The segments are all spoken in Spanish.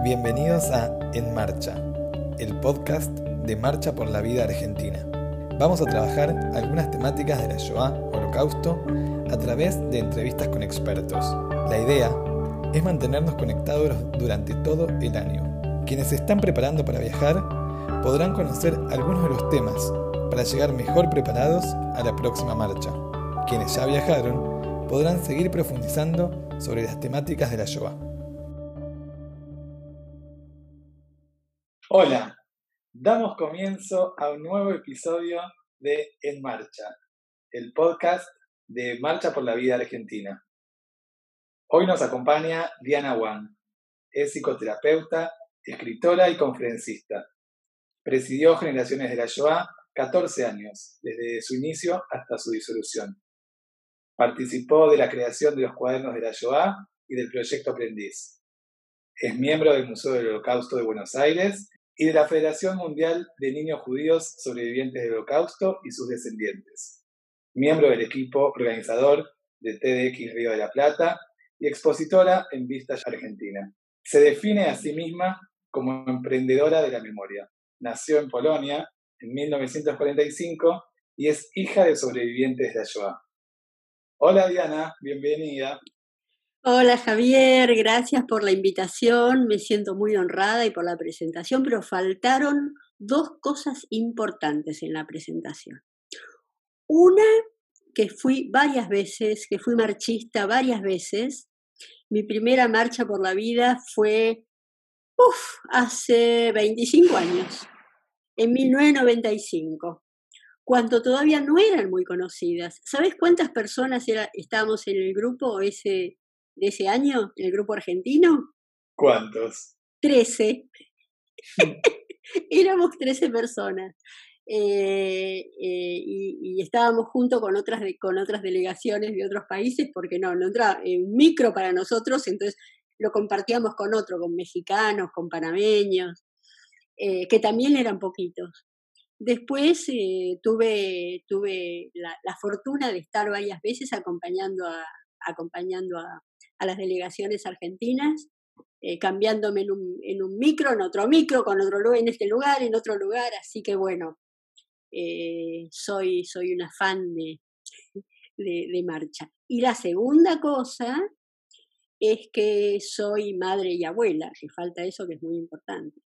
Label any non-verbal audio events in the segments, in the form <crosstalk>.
Bienvenidos a En Marcha, el podcast de Marcha por la Vida Argentina. Vamos a trabajar algunas temáticas de la Shoah, Holocausto, a través de entrevistas con expertos. La idea es mantenernos conectados durante todo el año. Quienes se están preparando para viajar podrán conocer algunos de los temas para llegar mejor preparados a la próxima marcha. Quienes ya viajaron podrán seguir profundizando sobre las temáticas de la Shoah. Hola, damos comienzo a un nuevo episodio de En Marcha, el podcast de Marcha por la Vida Argentina. Hoy nos acompaña Diana Wang. Es psicoterapeuta, escritora y conferencista. Presidió Generaciones de la Shoah 14 años, desde su inicio hasta su disolución. Participó de la creación de los cuadernos de la Shoah y del proyecto Aprendiz. Es miembro del Museo del Holocausto de Buenos Aires y de la Federación Mundial de Niños Judíos Sobrevivientes del Holocausto y sus descendientes. Miembro del equipo organizador de TDX Río de la Plata y expositora en Vistas Argentina. Se define a sí misma como emprendedora de la memoria. Nació en Polonia en 1945 y es hija de sobrevivientes de Shoah. Hola Diana, bienvenida. Hola Javier, gracias por la invitación, me siento muy honrada y por la presentación, pero faltaron dos cosas importantes en la presentación. Una, que fui varias veces, que fui marchista varias veces. Mi primera marcha por la vida fue uf, hace 25 años, en 1995 cuando todavía no eran muy conocidas. ¿Sabes cuántas personas era, estábamos en el grupo ese, de ese año, el grupo argentino? ¿Cuántos? Trece. <laughs> Éramos trece personas. Eh, eh, y, estábamos junto con otras, con otras delegaciones de otros países, porque no, no entraba un micro para nosotros, entonces lo compartíamos con otro, con mexicanos, con panameños, eh, que también eran poquitos. Después tuve, tuve la, la, fortuna de estar varias veces acompañando a, acompañando a, a las delegaciones argentinas, eh, cambiándome en un, en un, micro, en otro micro, con otro en este lugar, en otro lugar, así que bueno, eh, soy, soy una fan de, de, marcha. Y la segunda cosa es que soy madre y abuela, que falta eso que es muy importante.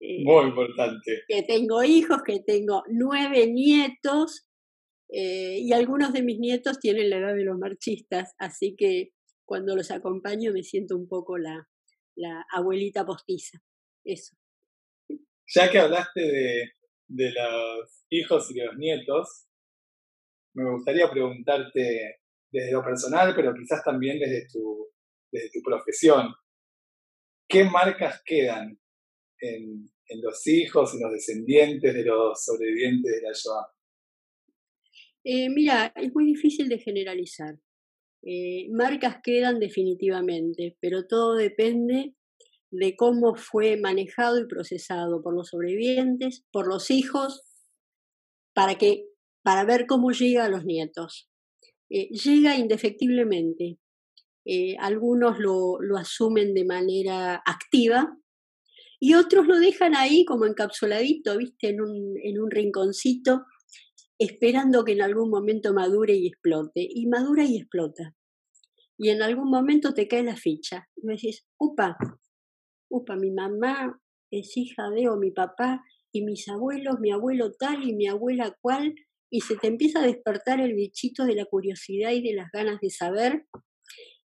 Eh, muy importante. Que tengo hijos, que tengo nueve nietos, y algunos de mis nietos tienen la edad de los marchistas, así que cuando los acompaño me siento un poco la, la abuelita postiza. Eso. Ya que hablaste de, de los hijos y de los nietos, me gustaría preguntarte desde lo personal, pero quizás también desde tu, desde tu profesión, ¿qué marcas quedan en, en los hijos, en los descendientes de los sobrevivientes de la Shoah? Eh, mira, es muy difícil de generalizar. Eh, marcas quedan definitivamente, pero todo depende de cómo fue manejado y procesado por los sobrevivientes, por los hijos, para que para ver cómo llega a los nietos. Eh, llega indefectiblemente. Eh, algunos lo, lo, asumen de manera activa y otros lo dejan ahí como encapsuladito, viste, en un, en un rinconcito esperando que en algún momento madure y explote. Y madura y explota. Y en algún momento te cae la ficha. Y me decís, upa, upa, mi mamá es hija de o mi papá y mis abuelos, mi abuelo tal y mi abuela cual, y se te empieza a despertar el bichito de la curiosidad y de las ganas de saber.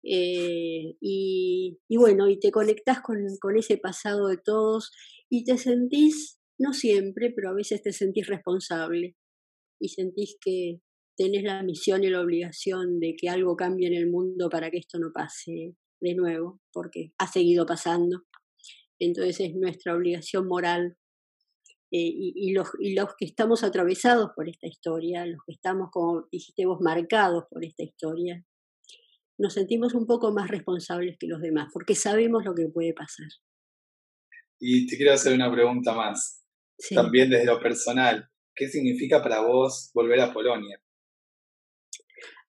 Eh, y, bueno, y te conectás con, con ese pasado de todos y te sentís, no siempre, pero a veces te sentís responsable y sentís que tenés la misión y la obligación de que algo cambie en el mundo para que esto no pase de nuevo, porque ha seguido pasando. Entonces es nuestra obligación moral eh, y, los, y los que estamos atravesados por esta historia, los que estamos, como dijiste vos, marcados por esta historia, nos sentimos un poco más responsables que los demás, porque sabemos lo que puede pasar. Y te quiero hacer una pregunta más, también desde lo personal. ¿Qué significa para vos volver a Polonia?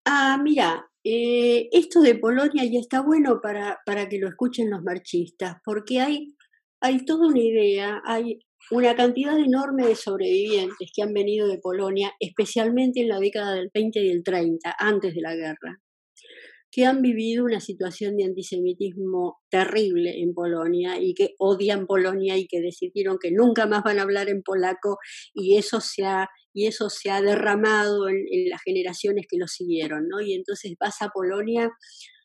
Ah, mira, eh, esto de Polonia ya está bueno para, para que lo escuchen los marchistas, porque hay hay toda una idea, hay una cantidad enorme de sobrevivientes que han venido de Polonia, especialmente en la década del 20 y del 30, antes de la guerra, que han vivido una situación de antisemitismo terrible en Polonia y que odian Polonia y que decidieron que nunca más van a hablar en polaco y eso se ha, y eso se ha derramado en, las generaciones que lo siguieron, ¿no? Y entonces vas a Polonia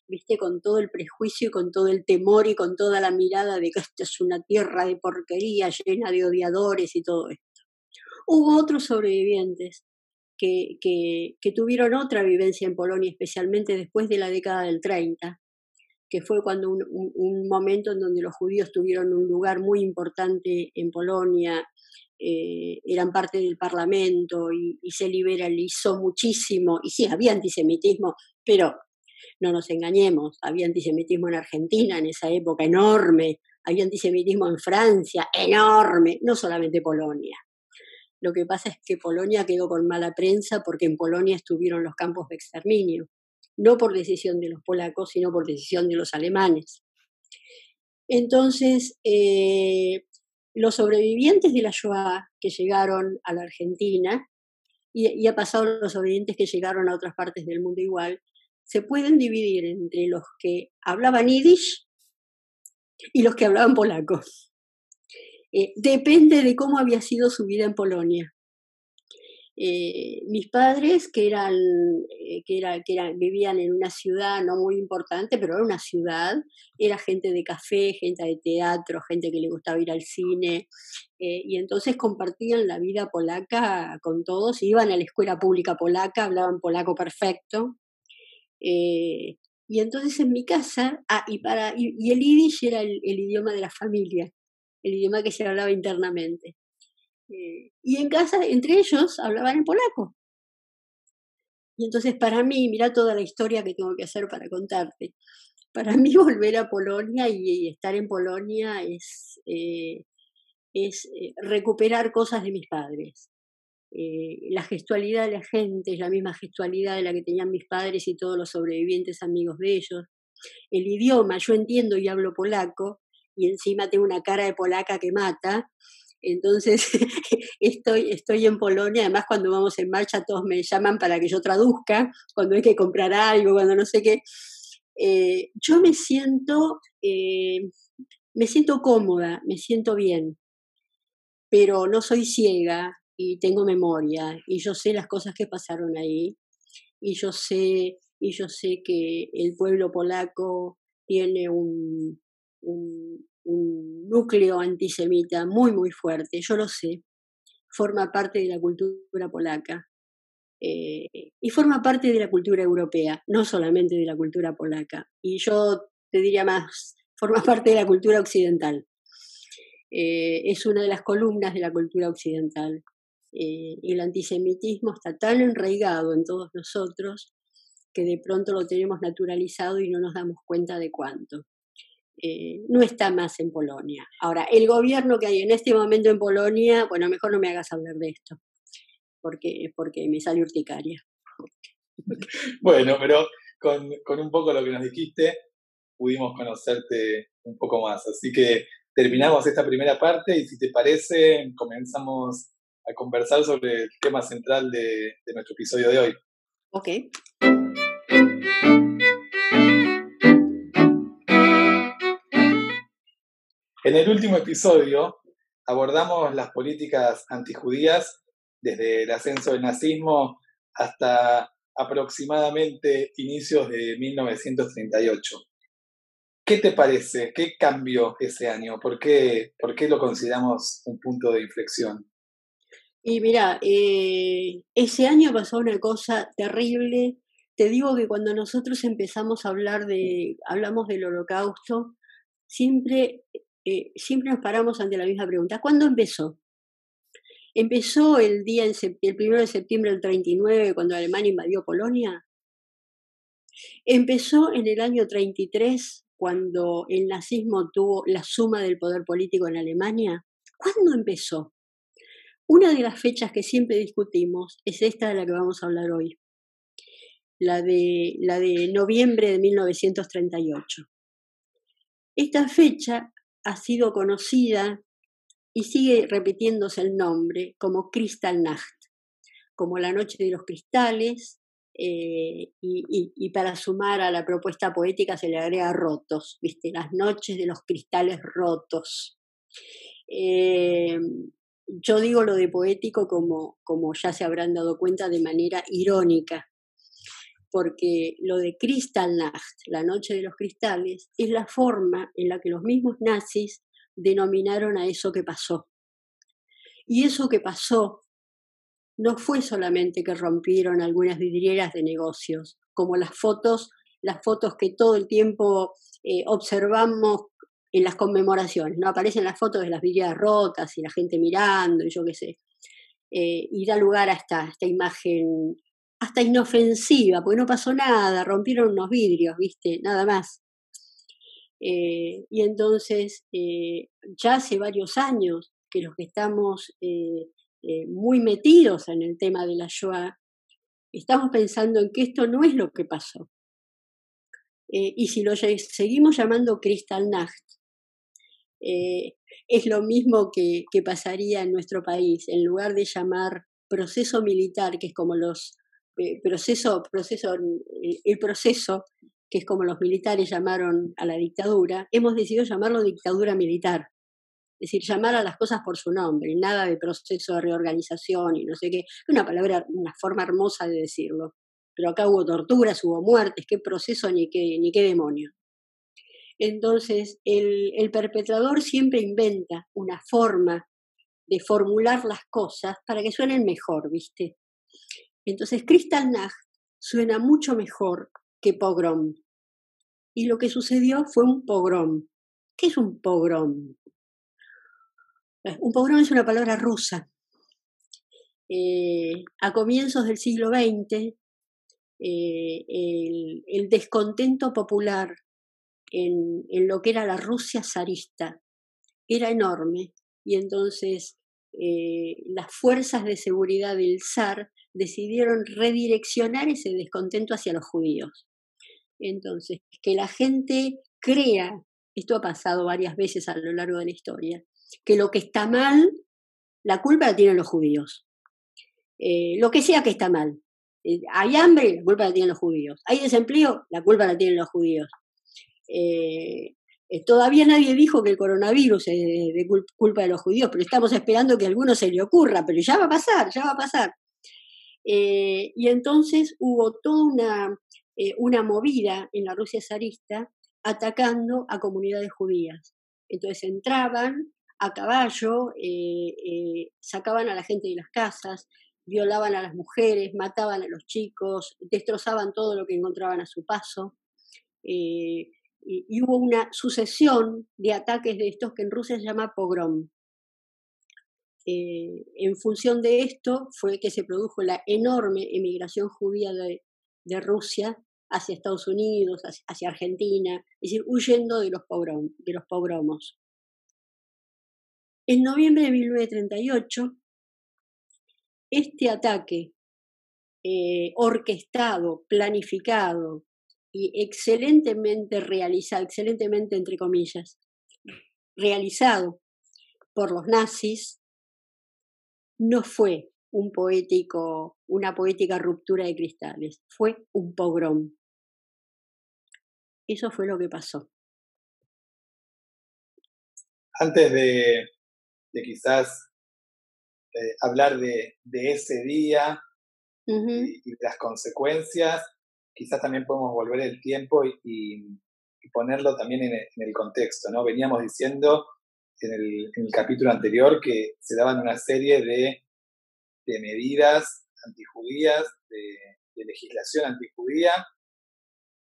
viste, con todo el prejuicio y con todo el temor y con toda la mirada de que esto es una tierra de porquería llena de odiadores y todo esto. Hubo otros sobrevivientes que, que, tuvieron otra vivencia en Polonia, especialmente después de la década del 30, que fue cuando un, momento en donde los judíos tuvieron un lugar muy importante en Polonia, eh, eran parte del Parlamento y, y, se liberalizó muchísimo. Y sí, había antisemitismo, pero no nos engañemos, había antisemitismo en Argentina en esa época enorme, había antisemitismo en Francia enorme, no solamente Polonia. Lo que pasa es que Polonia quedó con mala prensa porque en Polonia estuvieron los campos de exterminio, no por decisión de los polacos, sino por decisión de los alemanes. Entonces, eh, los sobrevivientes de la Shoah que llegaron a la Argentina, y, y ha pasado los sobrevivientes que llegaron a otras partes del mundo igual, se pueden dividir entre los que hablaban yiddish y los que hablaban polaco. Eh, depende de cómo había sido su vida en Polonia. Eh, mis padres, que eran, eh, que, que eran, vivían en una ciudad no muy importante, pero era una ciudad, era gente de café, gente de teatro, gente que le gustaba ir al cine, y entonces compartían la vida polaca con todos, iban a la escuela pública polaca, hablaban polaco perfecto, y entonces en mi casa, ah, y, para, y, el yiddish era el, idioma de la familia, el idioma que se hablaba internamente. Eh, y en casa, entre ellos, hablaban en polaco. Y entonces para mí, mira toda la historia que tengo que hacer para contarte. Para <laughs> mí volver a Polonia y, estar en Polonia es, eh, es recuperar cosas de mis padres. Eh, la gestualidad de la gente es la misma gestualidad de la que tenían mis padres y todos los sobrevivientes amigos de ellos. El idioma, yo entiendo y hablo polaco, y encima tengo una cara de polaca que mata. Entonces <laughs> estoy, estoy en Polonia, además cuando vamos en marcha todos me llaman para que yo traduzca, cuando hay que comprar algo, cuando no sé qué. Eh, yo me siento, eh, me siento cómoda, me siento bien, pero no soy ciega, y tengo memoria y yo sé las cosas que pasaron ahí y yo sé y yo sé que el pueblo polaco tiene un, un, núcleo antisemita muy muy fuerte, yo lo sé, forma parte de la cultura polaca eh, y forma parte de la cultura europea, no solamente de la cultura polaca. Y yo te diría más, forma <laughs> parte de la cultura occidental. Eh, es una de las columnas de la cultura occidental. Eh, y el antisemitismo está tan enraigado en todos nosotros que de pronto lo tenemos naturalizado y no nos damos cuenta de cuánto. Eh, no está más en Polonia. Ahora, el gobierno que hay en este momento en Polonia, bueno, mejor no me hagas hablar de esto, porque, porque me sale urticaria. <laughs> Bueno, pero con, con un poco lo que nos dijiste, pudimos conocerte un poco más. Así que terminamos esta primera parte y si te parece, comenzamos a conversar sobre el tema central de, nuestro episodio de hoy. Ok. En el último episodio abordamos las políticas antijudías desde el ascenso del nazismo hasta aproximadamente inicios de 1938. ¿Qué te parece? ¿Qué cambió ese año? ¿Por qué, por qué lo consideramos un punto de inflexión? Y mira, eh, ese año pasó una cosa terrible. Te digo que cuando nosotros empezamos a hablar de, hablamos del holocausto, siempre, eh, siempre nos paramos ante la misma pregunta. ¿Cuándo empezó? ¿Empezó el día, el 1 de septiembre del 39, cuando Alemania invadió Polonia? ¿Empezó en el año 33, cuando el nazismo tuvo la suma del poder político en Alemania? ¿Cuándo empezó? Una de las fechas que siempre discutimos es esta de la que vamos a hablar hoy, la de, la de noviembre de 1938. Esta fecha ha sido conocida y sigue repitiéndose el nombre como Kristallnacht, como la noche de los cristales, eh, y, para sumar a la propuesta poética se le agrega rotos, ¿viste? Las noches de los cristales rotos. Eh, yo digo lo de poético como, como ya se habrán dado cuenta de manera irónica, porque lo de Kristallnacht, la noche de los cristales, es la forma en la que los mismos nazis denominaron a eso que pasó. Y eso que pasó no fue solamente que rompieron algunas vidrieras de negocios, como las fotos, las fotos que todo el tiempo eh, observamos en las conmemoraciones, ¿no? Aparecen las fotos de las vidrieras rotas y la gente mirando y yo qué sé. Eh, y da lugar a esta, esta imagen hasta inofensiva, porque no pasó nada, rompieron unos vidrios, ¿viste? Nada más. Eh, y entonces, ya hace varios años que los que estamos eh, muy metidos en el tema de la Shoah, estamos pensando en que esto no es lo que pasó. Eh, y si lo seguimos llamando Kristallnacht, eh, es lo mismo que, pasaría en nuestro país, en lugar de llamar proceso militar, que es como los proceso, proceso, el proceso, que es como los militares llamaron a la dictadura, hemos decidido llamarlo dictadura militar. Es decir, llamar a las cosas por su nombre, nada de proceso de reorganización y no sé qué. Una palabra, una forma hermosa de decirlo. Pero acá hubo torturas, hubo muertes, qué proceso ni qué, ni qué demonio. Entonces, el, el perpetrador siempre inventa una forma de formular las cosas para que suenen mejor, ¿viste? Entonces, Kristallnacht suena mucho mejor que pogrom. Y lo que sucedió fue un pogrom. ¿Qué es un pogrom? Un pogrom es una palabra rusa. Eh, a comienzos del siglo XX, eh, el, descontento popular en, lo que era la Rusia zarista era enorme y entonces eh, las fuerzas de seguridad del zar decidieron redireccionar ese descontento hacia los judíos. Entonces, que la gente crea, esto ha pasado varias veces a lo largo de la historia, que lo que está mal, la culpa la tienen los judíos. Eh, lo que sea que está mal. Eh, hay hambre, la culpa la tienen los judíos. Hay desempleo, la culpa la tienen los judíos. Eh, todavía nadie dijo que el coronavirus es de, culpa de los judíos, pero estamos esperando que a alguno se le ocurra, pero ya va a pasar, ya va a pasar. Y entonces hubo toda una, una movida en la Rusia zarista atacando a comunidades judías. Entonces entraban, a caballo, eh, eh, sacaban a la gente de las casas, violaban a las mujeres, mataban a los chicos, destrozaban todo lo que encontraban a su paso. Eh, y, hubo una sucesión de ataques de estos que en Rusia se llama pogrom. En función de esto fue que se produjo la enorme emigración judía de, Rusia hacia Estados Unidos, hacia, Argentina, es decir, huyendo de los, pogrom, pogromos. En noviembre de 1938, este ataque eh, orquestado, planificado y excelentemente realizado, excelentemente entre comillas, realizado por los nazis, no fue un poético, una poética ruptura de cristales, fue un pogrom. Eso fue lo que pasó. Antes de, de quizás eh, hablar de, ese día y, las consecuencias, quizás también podemos volver el tiempo y, ponerlo también en el, contexto, ¿no? Veníamos diciendo en el, capítulo anterior que se daban una serie de, medidas antijudías, de, de legislación antijudía,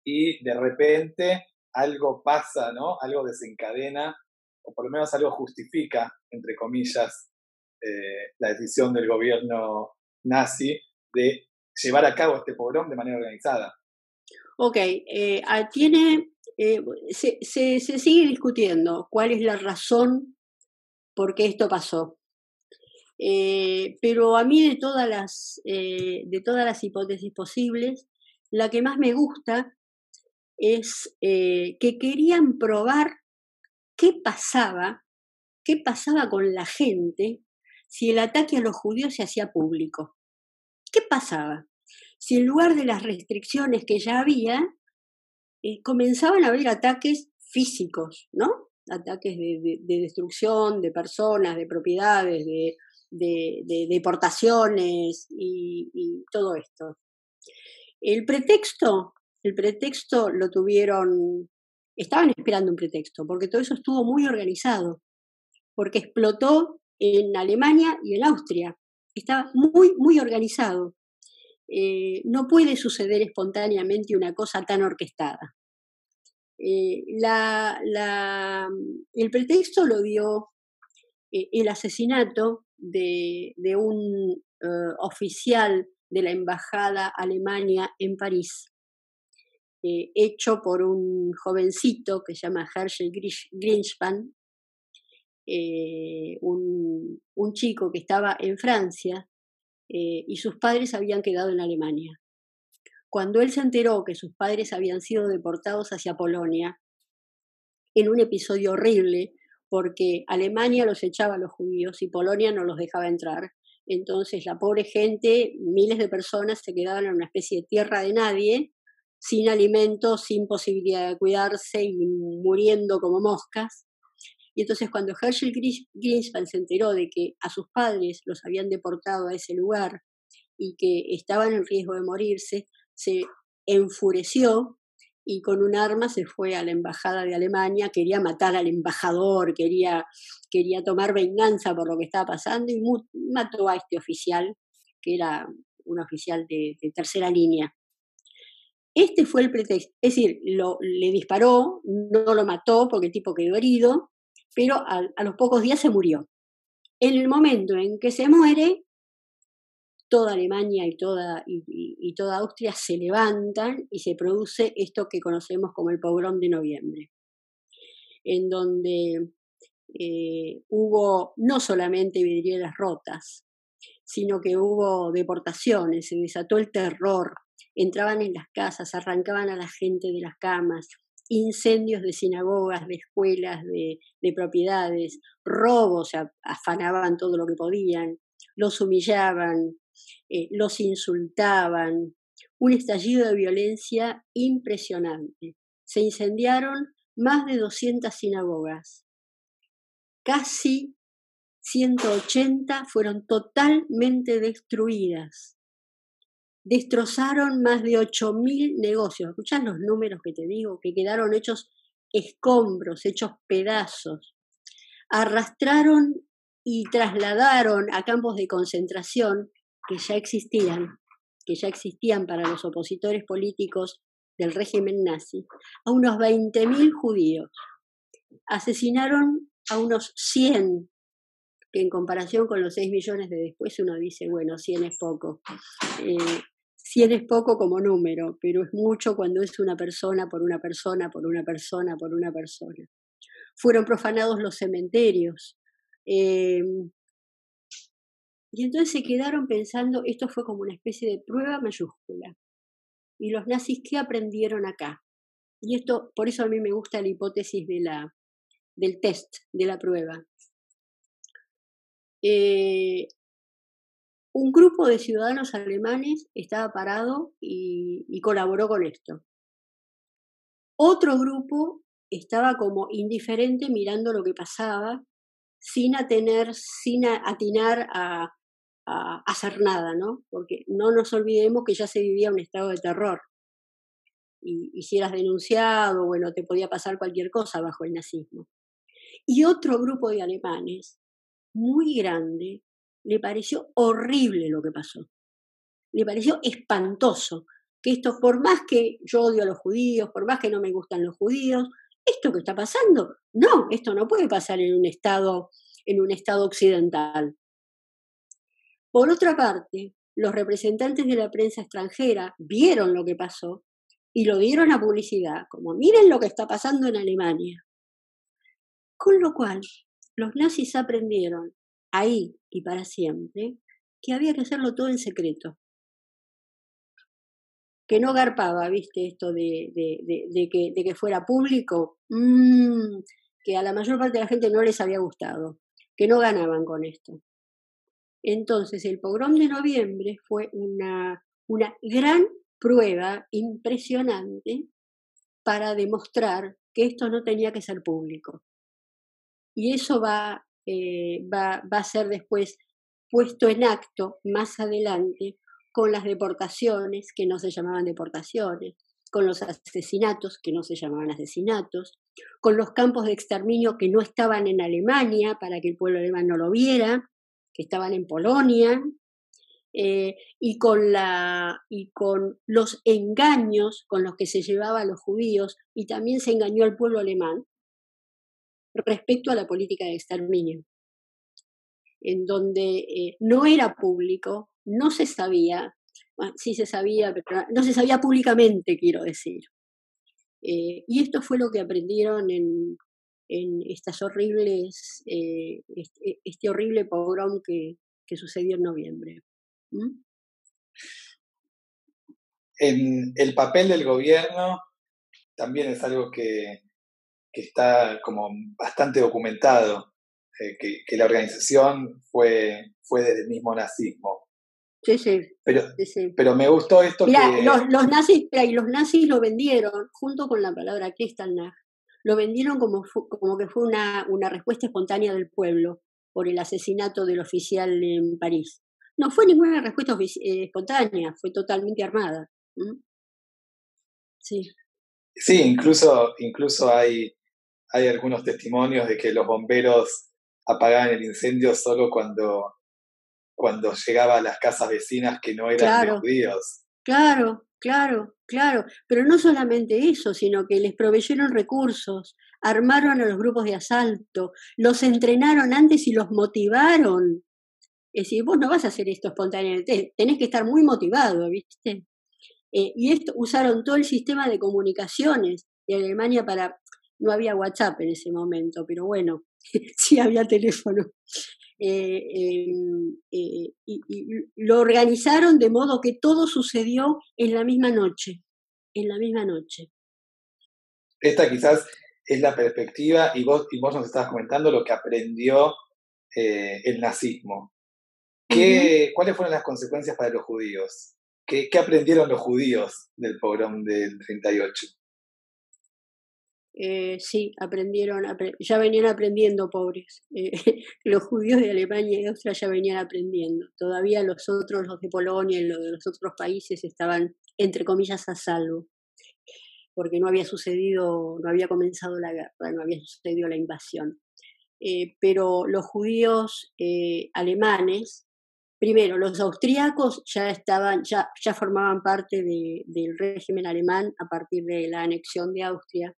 y de repente algo pasa, ¿no? Algo desencadena o por lo menos algo justifica, entre comillas, eh, la decisión del gobierno nazi de llevar a cabo este pogrom de manera organizada. Ok, eh, ah, tiene, eh, se, se, sigue discutiendo cuál es la razón por qué esto pasó. pero a mí de todas, las, de todas las hipótesis posibles, la que más me gusta es que querían probar qué pasaba, qué pasaba con la gente si el ataque a los judíos se hacía público. ¿Qué pasaba? Si en lugar de las restricciones que ya había, eh, comenzaban a haber ataques físicos, ¿no? Ataques de, destrucción de personas, de propiedades, de, deportaciones y, y todo esto. El pretexto, el pretexto lo tuvieron, estaban esperando un pretexto, porque todo eso estuvo muy organizado, porque explotó en Alemania y en Austria. Estaba muy, muy organizado. Eh, no puede suceder espontáneamente una cosa tan orquestada. Eh, el pretexto lo dio eh, el asesinato de, un oficial de la embajada alemania en París, hecho por un jovencito que se llama Herschel Greenspan, un, un, chico que estaba en Francia eh, y sus padres habían quedado en Alemania. Cuando él se enteró que sus padres habían sido deportados hacia Polonia, en un episodio horrible, porque Alemania los echaba a los judíos y Polonia no los dejaba entrar. Entonces la pobre gente, miles de personas se quedaban en una especie de tierra de nadie, sin alimentos, sin posibilidad de cuidarse y muriendo como moscas. Y entonces cuando Herschel Greenspan se enteró de que a sus padres los habían deportado a ese lugar y que estaban en riesgo de morirse, se enfureció y con un arma se fue a la embajada de Alemania, quería matar al embajador, quería, quería tomar venganza por lo que estaba pasando y mató a este oficial, que era un oficial de, tercera línea. Este fue el pretexto, es decir, le disparó, no lo mató porque el tipo quedó herido, pero a, los pocos días se murió. En el momento en que se muere, toda Alemania y toda, y, toda Austria se levantan y se produce esto que conocemos como el pogrom de noviembre, en donde eh, hubo no solamente vidrieras rotas, sino que hubo deportaciones, se desató el terror, entraban en las casas, arrancaban a la gente de las camas, incendios de sinagogas, de escuelas, de, propiedades, robos, afanaban todo lo que podían, los humillaban, eh, los insultaban, un estallido de violencia impresionante. Se incendiaron más de 200 sinagogas. Casi 180 fueron totalmente destruidas destrozaron más de 8.000 negocios. ¿Escuchas los números que te digo? Que quedaron hechos escombros, hechos pedazos. Arrastraron y trasladaron a campos de concentración que ya existían, que ya existían para los opositores políticos del régimen nazi, a unos 20.000 judíos. Asesinaron a unos 100, que en comparación con los 6 millones de después uno dice, bueno, 100 es poco. Eh, 100 es poco como número, pero es mucho cuando es una persona por una persona, por una persona, por una persona. Fueron profanados los cementerios. Em, y entonces se quedaron pensando, esto fue como una especie de prueba mayúscula. Y los nazis, ¿qué aprendieron acá? Y esto, por eso a mí me gusta la hipótesis de la, del test, de la prueba. Eh, un grupo de ciudadanos alemanes estaba parado y, colaboró con esto. Otro grupo estaba como indiferente mirando lo que pasaba, sin atener, sin atinar a, hacer nada, ¿no? Porque no nos olvidemos que ya se vivía un estado de terror. Y, y si eras denunciado, bueno, te podía pasar cualquier cosa bajo el nazismo. Y otro grupo de alemanes, muy grande, le pareció horrible lo que pasó. Le pareció espantoso que esto, por más que yo odio a los judíos, por más que no me gustan los judíos, esto que está pasando, no, esto no puede pasar en un estado, en un estado occidental. Por otra parte, los representantes de la prensa extranjera vieron lo que pasó y lo dieron a publicidad, como miren lo que está pasando en Alemania. Con lo cual, los nazis aprendieron ahí y para siempre, que había que hacerlo todo en secreto. Que no garpaba, viste, esto de, de, que, de que, fuera público. Mm, que a la mayor parte de la gente no les había gustado, que no ganaban con esto. Entonces, el pogrom de noviembre fue una, una gran prueba impresionante para demostrar que esto no tenía que ser público. Y eso va, eh, va, va a ser después puesto en acto más adelante con las deportaciones que no se llamaban deportaciones, con los asesinatos que no se llamaban asesinatos, con los campos de exterminio que no estaban en Alemania para que el pueblo alemán no lo viera, que estaban en Polonia, eh, y, con la, y con los engaños con los que se llevaba a los judíos, y también se engañó al pueblo alemán respecto a la política de exterminio, en donde eh, no era público, no se sabía, sí se sabía, pero no se sabía públicamente, quiero decir. Eh, y esto fue lo que aprendieron en, estas horribles, eh, este, este, horrible pogrom que, sucedió en noviembre. En el papel del gobierno también es algo que, que está como bastante documentado, eh, que, que, la organización fue, fue desde el mismo nazismo. Sí, sí. Pero, pero me gustó esto que... Los, los, nazis, y los nazis lo vendieron junto con la palabra Kristallnacht lo vendieron como, como que fue una, una respuesta espontánea del pueblo por el asesinato del oficial en París. No fue ninguna respuesta eh, espontánea, fue totalmente armada. Sí. Sí, incluso, incluso hay, hay algunos testimonios de que los bomberos apagaban el incendio solo cuando, cuando llegaba a las casas vecinas que no eran de judíos. Claro, Claro, claro, pero no solamente eso, sino que les proveyeron recursos, armaron a los grupos de asalto, los entrenaron antes y los motivaron. Es decir, vos no vas a hacer esto espontáneamente, tenés que estar muy motivado, ¿viste? Eh, y esto usaron todo el sistema de comunicaciones de Alemania para, no había WhatsApp en ese momento, pero bueno, <laughs> sí había teléfono. Eh, em, eh, y, lo organizaron de modo que todo sucedió en la misma noche, en la misma noche. Esta quizás es la perspectiva, y vos, y vos nos estabas comentando lo que aprendió eh, el nazismo. ¿Qué, ¿Cuáles fueron las consecuencias para los judíos? ¿Qué, ¿Qué, aprendieron los judíos del pogrom del 38? Eh, sí, aprendieron, ya venían aprendiendo, pobres. Eh, <laughs> los judíos de Alemania y Austria ya venían aprendiendo. Todavía los otros, los de Polonia y los de los otros países estaban, entre comillas, a salvo, porque no había sucedido, no había comenzado la guerra, no había sucedido la invasión. Eh, pero los judíos alemanes, primero, los austríacos ya estaban, ya, ya formaban parte del régimen alemán a partir de la anexión de Austria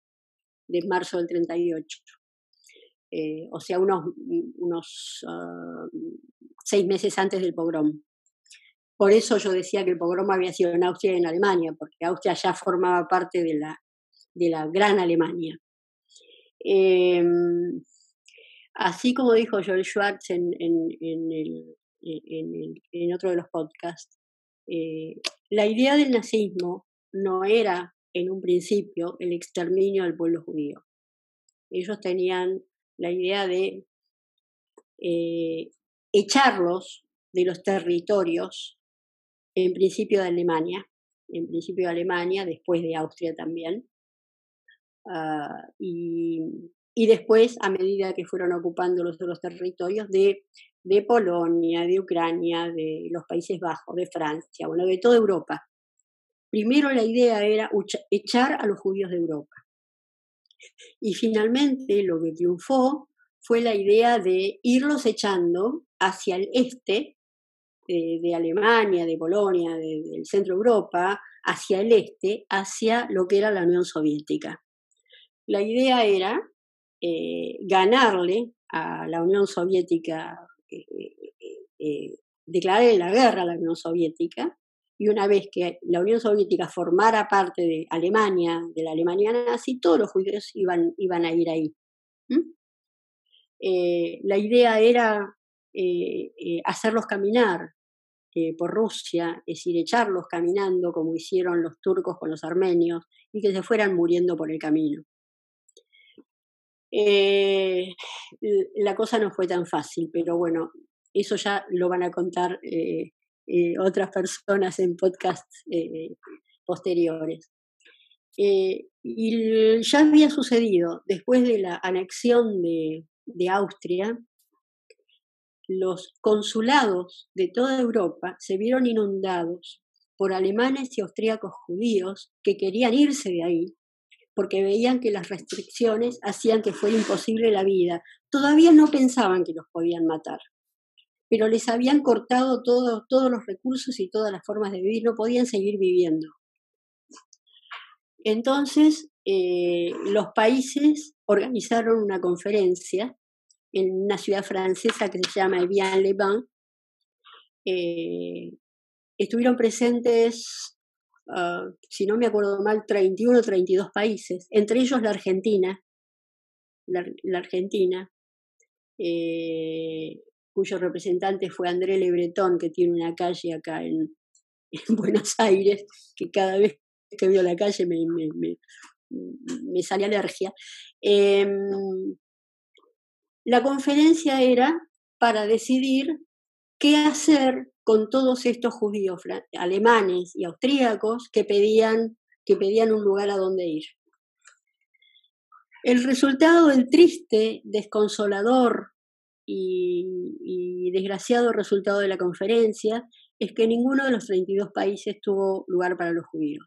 de marzo del 38. Eh, o sea, unos, unos ah, seis meses antes del pogrom. Por eso yo decía que el pogrom había sido en Austria y en Alemania, porque Austria ya formaba parte de la, de la gran Alemania. Em, así como dijo Joel Schwartz en, en, en, en otro de los podcasts, eh, la idea del nazismo no era en un principio el exterminio del pueblo judío. Ellos tenían la idea de eh, echarlos de los territorios, en principio de Alemania, en principio de Alemania, después de Austria también, ah, y, después, a medida que fueron ocupando los otros territorios, de, de Polonia, de Ucrania, de los Países Bajos, de Francia, bueno, de toda Europa. Primero la idea era echar a los judíos de Europa. Y finalmente lo que triunfó fue la idea de irlos echando hacia el este de, Alemania, de Polonia, del centro de Europa, hacia el este, hacia lo que era la Unión Soviética. La idea era eh, ganarle a la Unión Soviética, eh, eh, declararle la guerra a la Unión Soviética y una vez que la Unión Soviética formara parte de Alemania, de la Alemania nazi, todos los judíos iban, iban a ir ahí. Eh, la idea era eh, eh, hacerlos caminar por Rusia, es decir, echarlos caminando como hicieron los turcos con los armenios y que se fueran muriendo por el camino. La cosa no fue tan fácil, pero bueno, eso ya lo van a contar eh, otras personas en podcasts posteriores. y ya había sucedido, después de la anexión de, de Austria, los consulados de toda Europa se vieron inundados por alemanes y austríacos judíos que querían irse de ahí porque veían que las restricciones hacían que fuera imposible la vida. Todavía no pensaban que los podían matar, pero les habían cortado todos los recursos y todas las formas de vivir, no podían seguir viviendo. Entonces, eh, los países organizaron una conferencia en una ciudad francesa que se llama Evian-les-Bains. Eh, estuvieron presentes Ah, si no me acuerdo mal, 31 o 32 países, entre ellos la Argentina, la, Argentina, eh, cuyo representante fue André Lebretón, que tiene una calle acá en, <laughs> Buenos Aires, que cada vez que veo la calle me, me, me, sale alergia. Em, la conferencia era para decidir qué hacer con todos estos judíos alemanes y austríacos que pedían, que pedían un lugar a donde ir. El resultado del triste, desconsolador y, desgraciado resultado de la conferencia es que ninguno de los 32 países tuvo lugar para los judíos.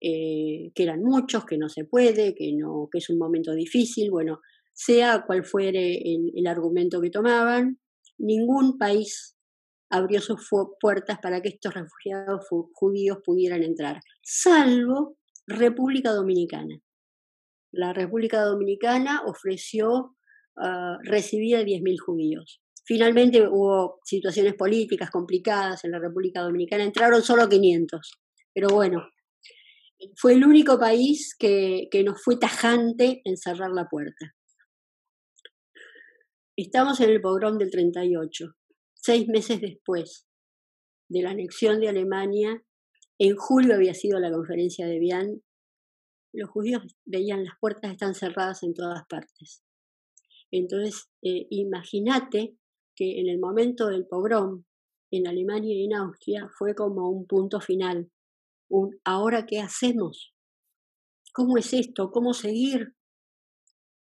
Eh, que eran muchos, que no se puede, que, no, que es un momento difícil, bueno, sea cual fuere el argumento que tomaban, ningún país abrió sus puertas para que estos refugiados judíos pudieran entrar, salvo República Dominicana. La República Dominicana ofreció ah, recibir a 10.000 judíos. Finalmente hubo situaciones políticas complicadas en la República Dominicana, entraron solo 500. Pero bueno, fue el único país que, que nos fue tajante en cerrar la puerta. Estamos en el pogrom del 38 seis meses después de la anexión de Alemania, en julio había sido la conferencia de Vian, los judíos veían las puertas están cerradas en todas partes. Entonces, eh, imagínate que en el momento del pogrom en Alemania y en Austria fue como un punto final, ahora qué hacemos, cómo es esto, cómo seguir,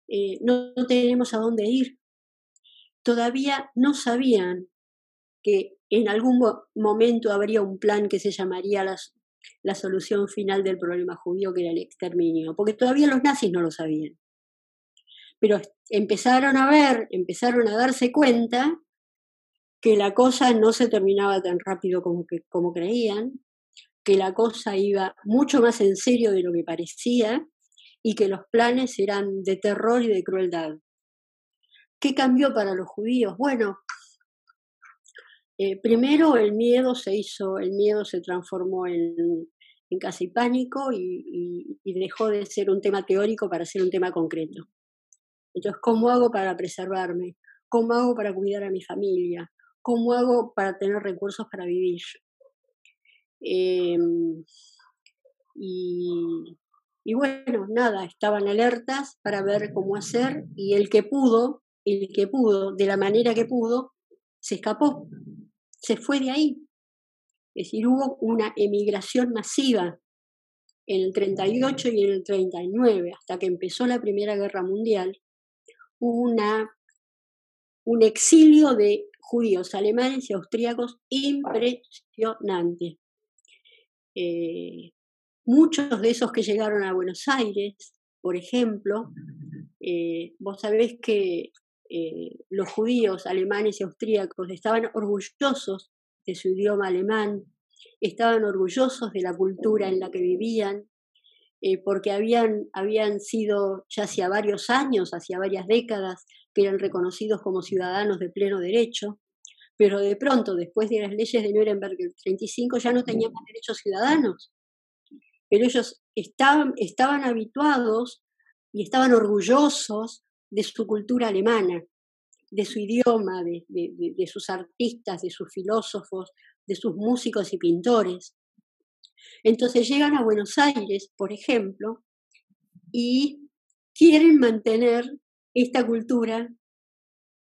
eh, no tenemos a dónde ir. Todavía no sabían que en algún momento habría un plan que se llamaría la, la solución final del problema judío, que era el exterminio, porque todavía los nazis no lo sabían. Pero empezaron a ver, empezaron a darse cuenta que la cosa no se terminaba tan rápido como, que, como creían, que la cosa iba mucho más en serio de lo que parecía y que los planes eran de terror y de crueldad. ¿Qué cambió para los judíos? Bueno, eh, primero el miedo se hizo, el miedo se transformó en, casi pánico y, dejó de ser un tema teórico para ser un tema concreto. Entonces, ¿cómo hago para preservarme? ¿Cómo hago para cuidar a mi familia? ¿Cómo hago para tener recursos para vivir? Em, y, bueno, nada, estaban alertas para ver cómo hacer y el que pudo, el que pudo, de la manera que pudo, se escapó se fue de ahí. Es decir, hubo una emigración masiva en el 38 y en el 39, hasta que empezó la Primera Guerra Mundial, una, un exilio de judíos alemanes y austríacos impresionante. Eh, muchos de esos que llegaron a Buenos Aires, por ejemplo, eh, vos sabés que eh, los judíos alemanes y austríacos estaban orgullosos de su idioma alemán, estaban orgullosos de la cultura en la que vivían, eh, porque habían, habían sido ya hacía varios años, hacía varias décadas, que eran reconocidos como ciudadanos de pleno derecho, pero de pronto, después de las leyes de Nuremberg del 35, ya no tenían más derechos ciudadanos. Pero ellos estaban, estaban habituados y estaban orgullosos de su cultura alemana, de su idioma, de, sus artistas, de sus filósofos, de sus músicos y pintores. Entonces llegan a Buenos Aires, por ejemplo, y quieren mantener esta cultura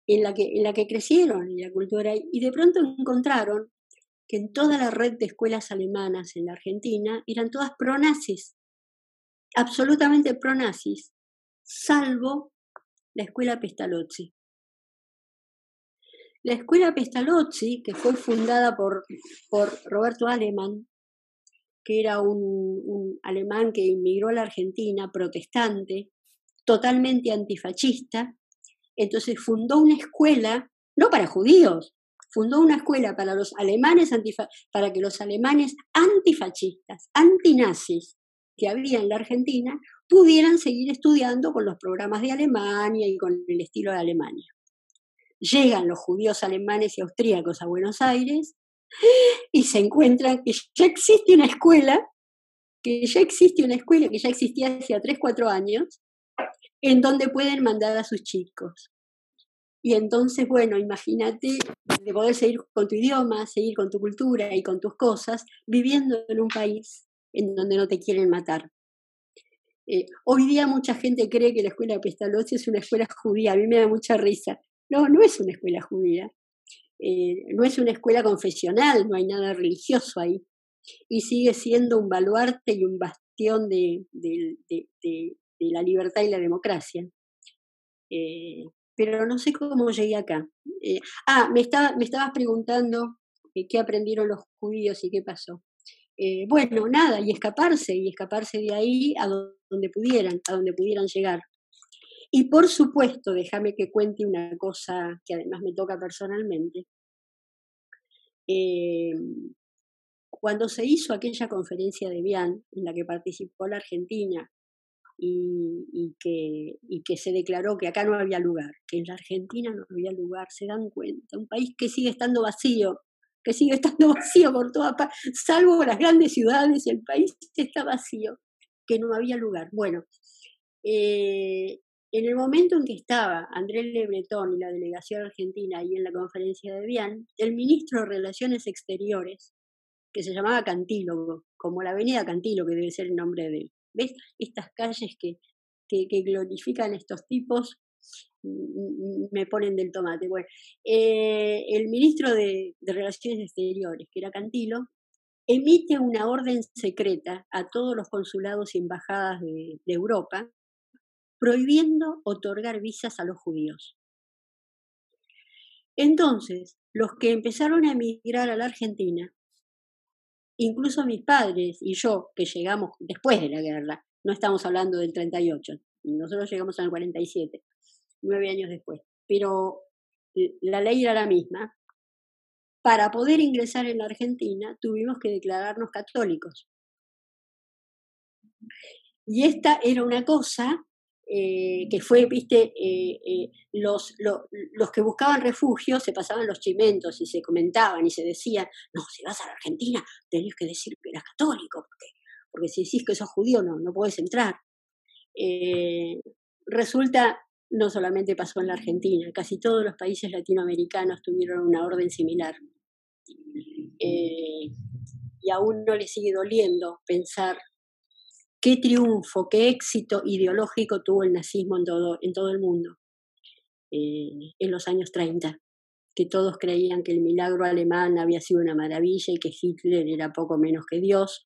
en la que, en la que crecieron, la cultura, y de pronto encontraron que en toda la red de escuelas alemanas en la Argentina eran todas pronazis, absolutamente pronazis, salvo la escuela Pestalozzi. La escuela Pestalozzi, que fue fundada por, por Roberto Aleman, que era un, alemán que inmigró a la Argentina, protestante, totalmente antifascista, entonces fundó una escuela, no para judíos, fundó una escuela para los alemanes para que los alemanes antifascistas, antinazis que había en la Argentina pudieran seguir estudiando con los programas de Alemania y con el estilo de Alemania. Llegan los judíos alemanes y austríacos a Buenos Aires y se encuentran que ya existe una escuela, que ya existe una escuela que ya existía hacía 3, 4 años, en donde pueden mandar a sus chicos. Y entonces, bueno, imagínate de poder seguir con tu idioma, seguir con tu cultura y con tus cosas, viviendo en un país en donde no te quieren matar. Eh, hoy día mucha gente cree que la escuela Pestalozzi es una escuela judía, a mí me da mucha risa. No, no es una escuela judía, eh, no es una escuela confesional, no hay nada religioso ahí. Y sigue siendo un baluarte y un bastión de, de, la libertad y la democracia. Eh, pero no sé cómo llegué acá. Eh, ah, me, estaba, me estabas preguntando qué aprendieron los judíos y qué pasó. Bueno, nada, y escaparse, y escaparse de ahí a donde pudieran, a donde pudieran llegar. Y por supuesto, déjame que cuente una cosa que además me toca personalmente. cuando se hizo aquella conferencia de Bian, en la que participó la Argentina y, que, y que se declaró que acá no había lugar, que en la Argentina no había lugar, se dan cuenta, un país que sigue estando vacío, que sigue estando <laughs> vacío por toda parte, salvo las grandes ciudades, el país está vacío, que no había lugar. Bueno, eh, en el momento en que estaba Andrés Le Breton y la delegación argentina ahí en la conferencia de Vian, el ministro de Relaciones Exteriores, que se llamaba Cantilo, como la avenida Cantilo, que debe ser el nombre de él, ¿Ves? Estas calles que, que, glorifican estos tipos mm, mm, me ponen del tomate. Bueno, eh, el ministro de, Relaciones Exteriores, que era Cantilo, emite una orden secreta a todos los consulados y embajadas de Europa prohibiendo otorgar visas a los judíos. Entonces, los que empezaron a emigrar a la Argentina incluso mis padres y yo, que llegamos después de la guerra, no estamos hablando del 38, nosotros llegamos al 47, nueve años después, pero la ley era la misma. Para poder ingresar en la Argentina tuvimos que declararnos católicos. Y esta era una cosa eh, que fue, viste, eh, eh, los, los que buscaban refugio se pasaban los chimentos y se comentaban y se decían, no, si vas a la Argentina tenés que decir que eras católico, porque, porque si decís que sos judío no, no podés entrar. resulta, no solamente pasó en la Argentina, casi todos los países latinoamericanos tuvieron una orden similar. y a uno le sigue doliendo pensar qué triunfo, qué éxito ideológico tuvo el nazismo en todo, el mundo eh, en los años 30, que todos creían que el milagro alemán había sido una maravilla y que Hitler era poco menos que Dios.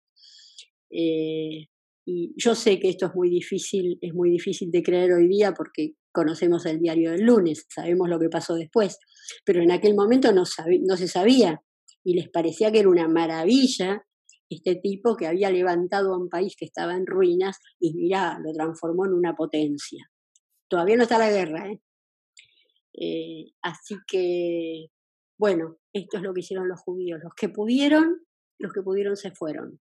Eh, y yo sé que esto es muy difícil, es muy difícil de creer hoy día porque conocemos el diario del lunes, sabemos lo que pasó después, pero en aquel momento no se sabía y les parecía que era una maravilla este tipo que había levantado a un país que estaba en ruinas y mira, lo transformó en una potencia. Todavía no está la guerra, ¿eh? ¿eh? así que, bueno, esto es lo que hicieron los judíos. Los que pudieron, los que pudieron se fueron,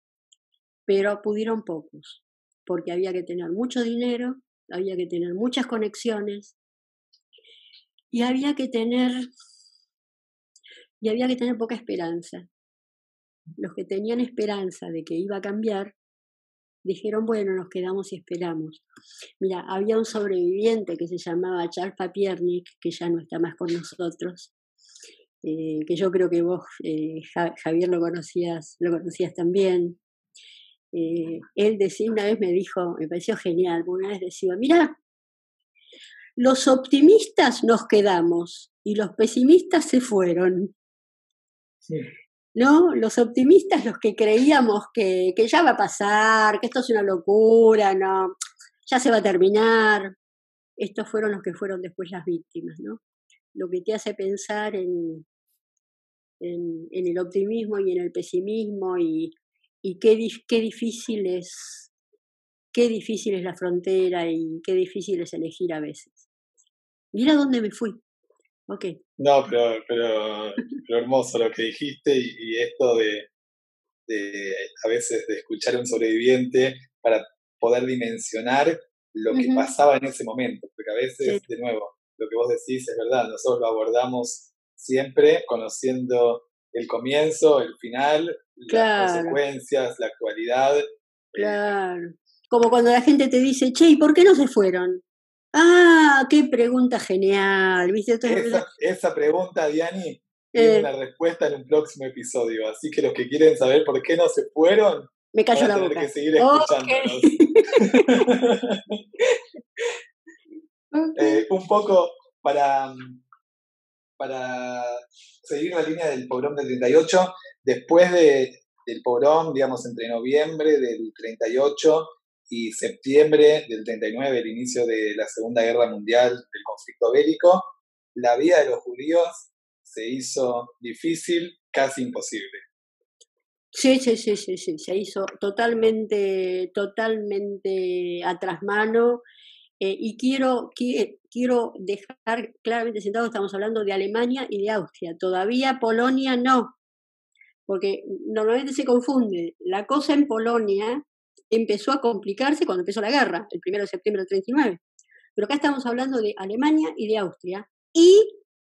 pero pudieron pocos, porque había que tener mucho dinero, había que tener muchas conexiones y había que tener y había que tener poca esperanza los que tenían esperanza de que iba a cambiar, dijeron, bueno, nos quedamos y esperamos. Mira, había un sobreviviente que se llamaba Charles Papiernik, que ya no está más con nosotros, eh, que yo creo que vos, eh, Javier, lo conocías, lo conocías también. Eh, él decía, una vez me dijo, me pareció genial, una vez decía, mira, los optimistas nos quedamos y los pesimistas se fueron. ¿No? Los optimistas, los que creíamos que, que ya va a pasar, que esto es una locura, no, ya se va a terminar. Estos fueron los que fueron después las víctimas, ¿no? Lo que te hace pensar en, en, el optimismo y en el pesimismo y, y qué, qué difícil es qué difícil es la frontera y qué difícil es elegir a veces. Mira dónde me fui. Ok. No, pero, pero, hermoso lo que dijiste y, esto de, de, a veces de escuchar a un sobreviviente para poder dimensionar lo que pasaba en ese momento, porque a veces, de nuevo, lo que vos decís es verdad, nosotros lo abordamos siempre conociendo el comienzo, el final, las consecuencias, la actualidad. Eh, claro. Como cuando la gente te dice, che, ¿y por qué no se fueron? Ah, qué pregunta genial, ¿viste? Esa, esa pregunta, Diani, tiene eh. una respuesta en un próximo episodio. Así que los que quieren saber por qué no se fueron, me callo van a tener que seguir escuchándonos. <laughs> <laughs> Eh, un poco para, para seguir la línea del pogrom del 38, después de, del pogrom, digamos, entre noviembre del 38 y septiembre del 39, el inicio de la Segunda Guerra Mundial, del conflicto bélico, la vida de los judíos se hizo difícil, casi imposible. Sí, sí, sí, sí, sí, se hizo totalmente, totalmente a mano. Eh, y quiero, quiero dejar claramente sentado, estamos hablando de Alemania y de Austria. Todavía Polonia no, porque normalmente se confunde. La cosa en Polonia empezó a complicarse cuando empezó la guerra, el 1 de septiembre del 39. Pero acá estamos hablando de Alemania y de Austria y,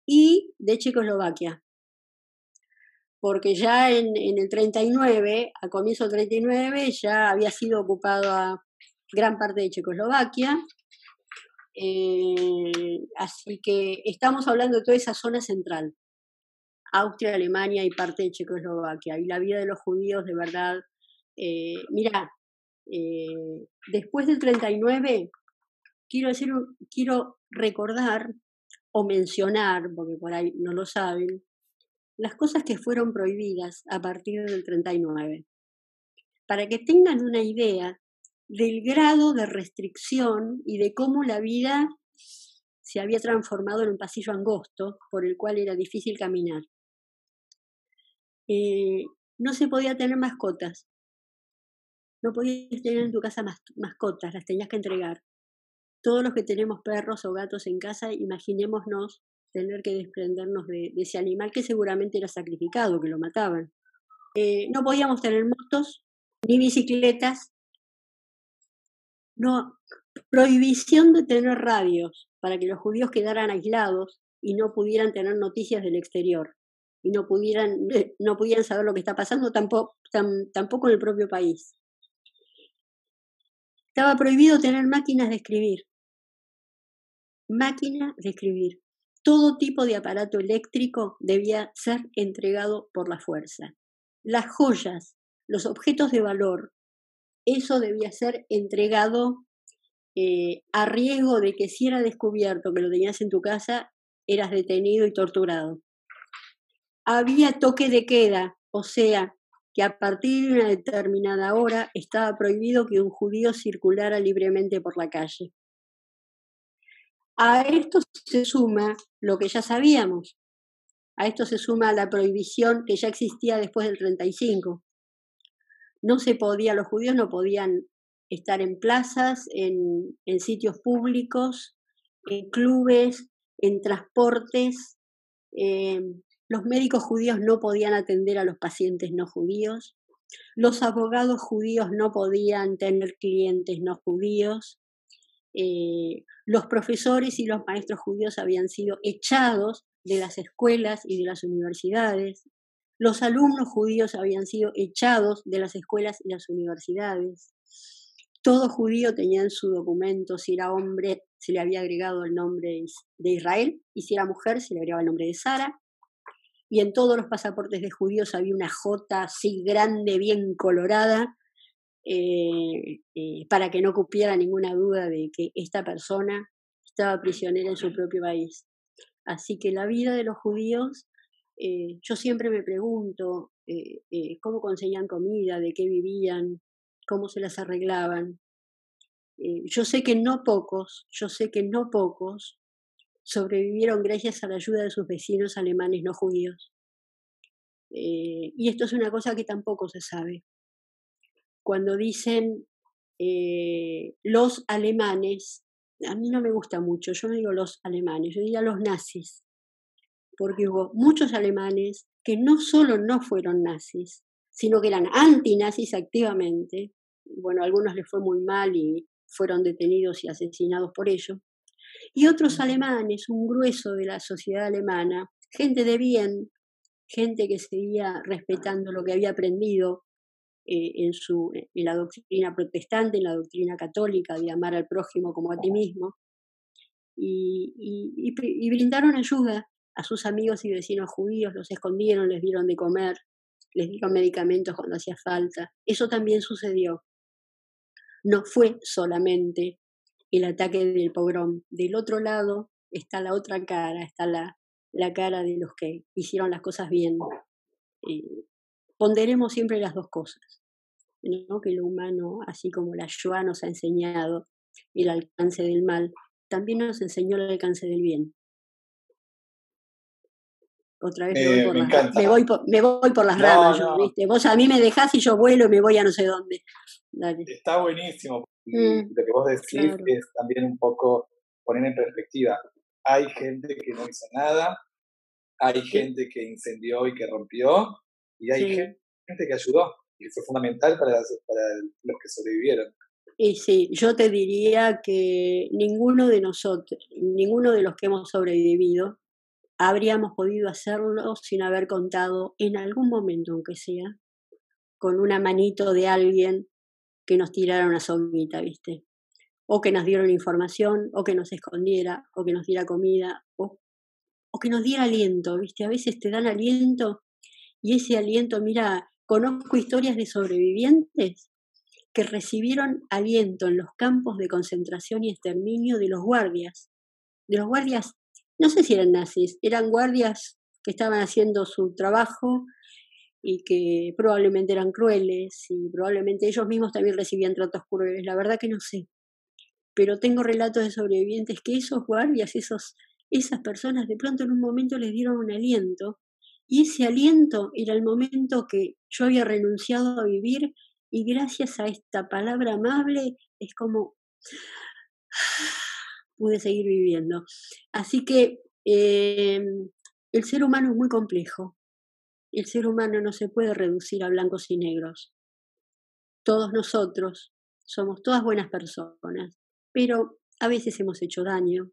y de Checoslovaquia. Porque ya en, en el 39, a comienzo del 39, ya había sido ocupada gran parte de Checoslovaquia. Eh, así que estamos hablando de toda esa zona central. Austria, Alemania y parte de Checoslovaquia. Y la vida de los judíos, de verdad, eh, mira, eh, después del 39, quiero, decir, quiero recordar o mencionar, porque por ahí no lo saben, las cosas que fueron prohibidas a partir del 39. Para que tengan una idea del grado de restricción y de cómo la vida se había transformado en un pasillo angosto por el cual era difícil caminar. Eh, no se podía tener mascotas, no podías tener en tu casa mascotas, las tenías que entregar. Todos los que tenemos perros o gatos en casa, imaginémonos tener que desprendernos de, ese animal que seguramente era sacrificado, que lo mataban. Eh, no podíamos tener motos ni bicicletas. No, prohibición de tener radios para que los judíos quedaran aislados y no pudieran tener noticias del exterior y no pudieran, no pudieran saber lo que está pasando tampoco, tampoco en el propio país. Estaba prohibido tener máquinas de escribir. Máquina de escribir. Todo tipo de aparato eléctrico debía ser entregado por la fuerza. Las joyas, los objetos de valor, eso debía ser entregado eh, a riesgo de que si era descubierto que lo tenías en tu casa, eras detenido y torturado. Había toque de queda, o sea, que a partir de una determinada hora estaba prohibido que un judío circulara libremente por la calle. A esto se suma lo que ya sabíamos. A esto se suma la prohibición que ya existía después del 35. No se podía, los judíos no podían estar en plazas, en, sitios públicos, en clubes, en transportes, eh, los médicos judíos no podían atender a los pacientes no judíos. Los abogados judíos no podían tener clientes no judíos. Eh, los profesores y los maestros judíos habían sido echados de las escuelas y de las universidades. Los alumnos judíos habían sido echados de las escuelas y las universidades. Todo judío tenía en su documento, si era hombre, se le había agregado el nombre de Israel, y si era mujer, se le agregaba el nombre de Sara, y en todos los pasaportes de judíos había una J así grande, bien colorada, eh, eh, para que no cupiera ninguna duda de que esta persona estaba prisionera en su propio país. Así que la vida de los judíos, eh, yo siempre me pregunto cómo conseguían comida, de qué vivían, cómo se las arreglaban. yo sé que no pocos, yo sé que no pocos sobrevivieron gracias a la ayuda de sus vecinos alemanes no judíos. y esto es una cosa que tampoco se sabe. Cuando dicen eh, los alemanes, a mí no me gusta mucho, yo no digo los alemanes, yo diría los nazis, porque hubo muchos alemanes que no solo no fueron nazis, sino que eran antinazis activamente, bueno, a algunos les fue muy mal y fueron detenidos y asesinados por ello, y otros alemanes, un grueso de la sociedad alemana, gente de bien, gente que seguía respetando lo que había aprendido eh, en, su, en la doctrina protestante, en la doctrina católica de amar al prójimo como a ti mismo, y, y, brindaron ayuda a sus amigos y vecinos judíos, los escondieron, les dieron de comer, les dieron medicamentos cuando hacía falta. Eso también sucedió. No fue solamente el ataque del pogrom. Del otro lado está la otra cara, está la, la cara de los que hicieron las cosas bien. Eh, ponderemos siempre las dos cosas, ¿no? que lo humano, así como la Shoah nos ha enseñado el alcance del mal, también nos enseñó el alcance del bien. Otra vez me, voy, por las, me, voy, por, las ramas, ¿viste? Vos a mí me dejás y yo vuelo y me voy a no sé dónde. Está buenísimo. Mm, lo que vos decís es también un poco poner en perspectiva. Hay gente que no hizo nada, hay gente que incendió y que rompió, y hay gente que ayudó y fue fundamental para, para los que sobrevivieron. Y sí, yo te diría que ninguno de nosotros, ninguno de los que hemos sobrevivido, habríamos podido hacerlo sin haber contado en algún momento, aunque sea, con una manito de alguien que nos tirara una somita, ¿viste? O que nos diera información, o que nos escondiera, o que nos diera comida, o, o que nos diera aliento, ¿viste? A veces te dan aliento y ese aliento, mira, conozco historias de sobrevivientes que recibieron aliento en los campos de concentración y exterminio de los guardias. De los guardias, no sé si eran nazis, eran guardias que estaban haciendo su trabajo y que probablemente eran crueles y probablemente ellos mismos también recibían tratos crueles. La verdad que no sé. Pero tengo relatos de sobrevivientes que esos guardias, esos, esas personas de pronto en un momento les dieron un aliento y ese aliento era el momento que yo había renunciado a vivir y gracias a esta palabra amable es como <sighs> pude seguir viviendo. Así que em, el ser humano es muy complejo. El ser humano no se puede reducir a blancos y negros. Todos nosotros somos todas buenas personas, pero a veces hemos hecho daño,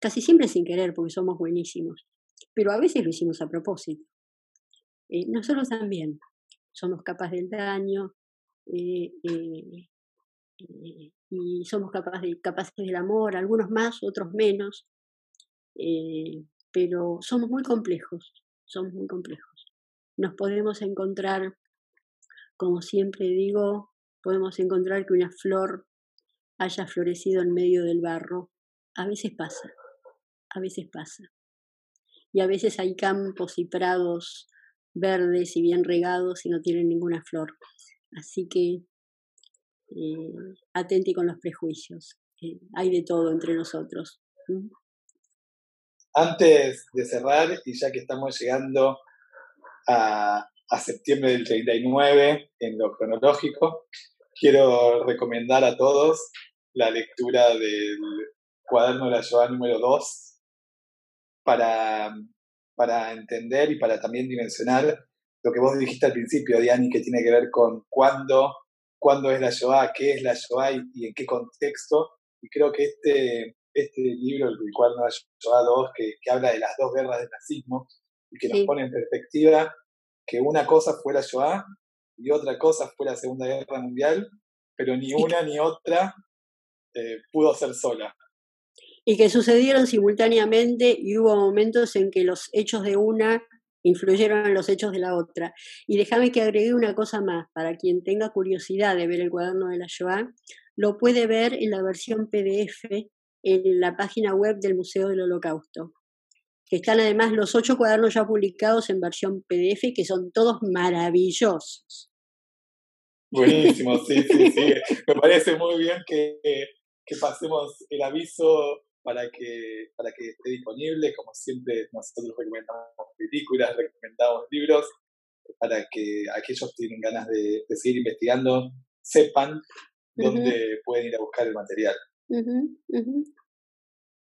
casi siempre sin querer porque somos buenísimos pero a veces lo hicimos a propósito. Eh, nosotros también somos capaces del daño eh, eh, y somos capaces, de, capaces del amor, algunos más, otros menos, pero somos muy complejos, somos muy complejos. Nos podemos encontrar, como siempre digo, podemos encontrar que una flor haya florecido en medio del barro. A veces pasa, a veces pasa y a veces hay campos y prados verdes y bien regados y no tienen ninguna flor. Así que eh, atenti con los prejuicios. Hay de todo entre nosotros. Antes de cerrar, y ya que estamos llegando a, septiembre del 39 en lo cronológico, quiero recomendar a todos la lectura del cuaderno de la Shoah número 2 para, para entender y para también dimensionar lo que vos dijiste al principio, Diani, que tiene que ver con cuándo, cuándo es la Shoah, qué es la Shoah y, en qué contexto. Y creo que este, este libro, el cuaderno de la Shoah 2, que, que, habla de las dos guerras del nazismo y que nos pone en perspectiva que una cosa fue la Shoah y otra cosa fue la Segunda Guerra Mundial, pero ni una ni otra eh, pudo ser sola. Y que sucedieron simultáneamente y hubo momentos en que los hechos de una influyeron en los hechos de la otra. Y déjame que agregue una cosa más, para quien tenga curiosidad de ver el cuaderno de la Shoah, lo puede ver en la versión PDF en la página web del Museo del Holocausto, están además los ocho cuadernos ya publicados en versión PDF, que son todos maravillosos. Buenísimo, <laughs> sí, sí, sí. Me parece muy bien que, que pasemos el aviso para que, para que esté disponible. Como siempre, nosotros recomendamos películas, recomendamos libros, para que aquellos que tienen ganas de, seguir investigando sepan dónde pueden ir a buscar el material.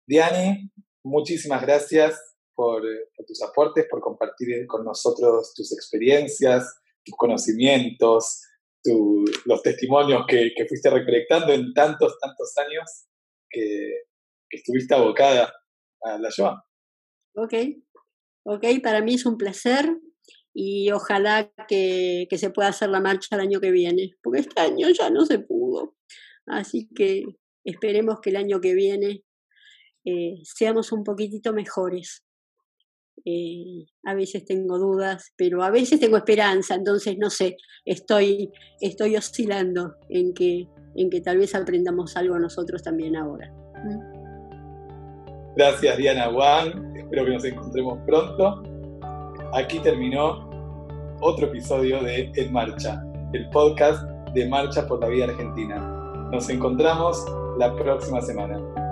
Diani, muchísimas gracias por, tus aportes, por compartir con nosotros tus experiencias, tus conocimientos, los testimonios que, que fuiste recolectando en tantos, tantos años que, que estuviste abocada a la Shoah. Ok, ok, para mí es un placer y ojalá que, se pueda hacer la marcha el año que viene, porque este año ya no se pudo. Así que esperemos que el año que viene eh, seamos un poquitito mejores. Eh, a veces tengo dudas, pero a veces tengo esperanza, entonces no sé, estoy, estoy oscilando en que, en que tal vez aprendamos algo nosotros también ahora. ¿Mm? Gracias Diana Wang, espero que nos encontremos pronto. Aquí terminó otro episodio de En Marcha, el podcast de Marcha por la Vida Argentina. Nos encontramos la próxima semana.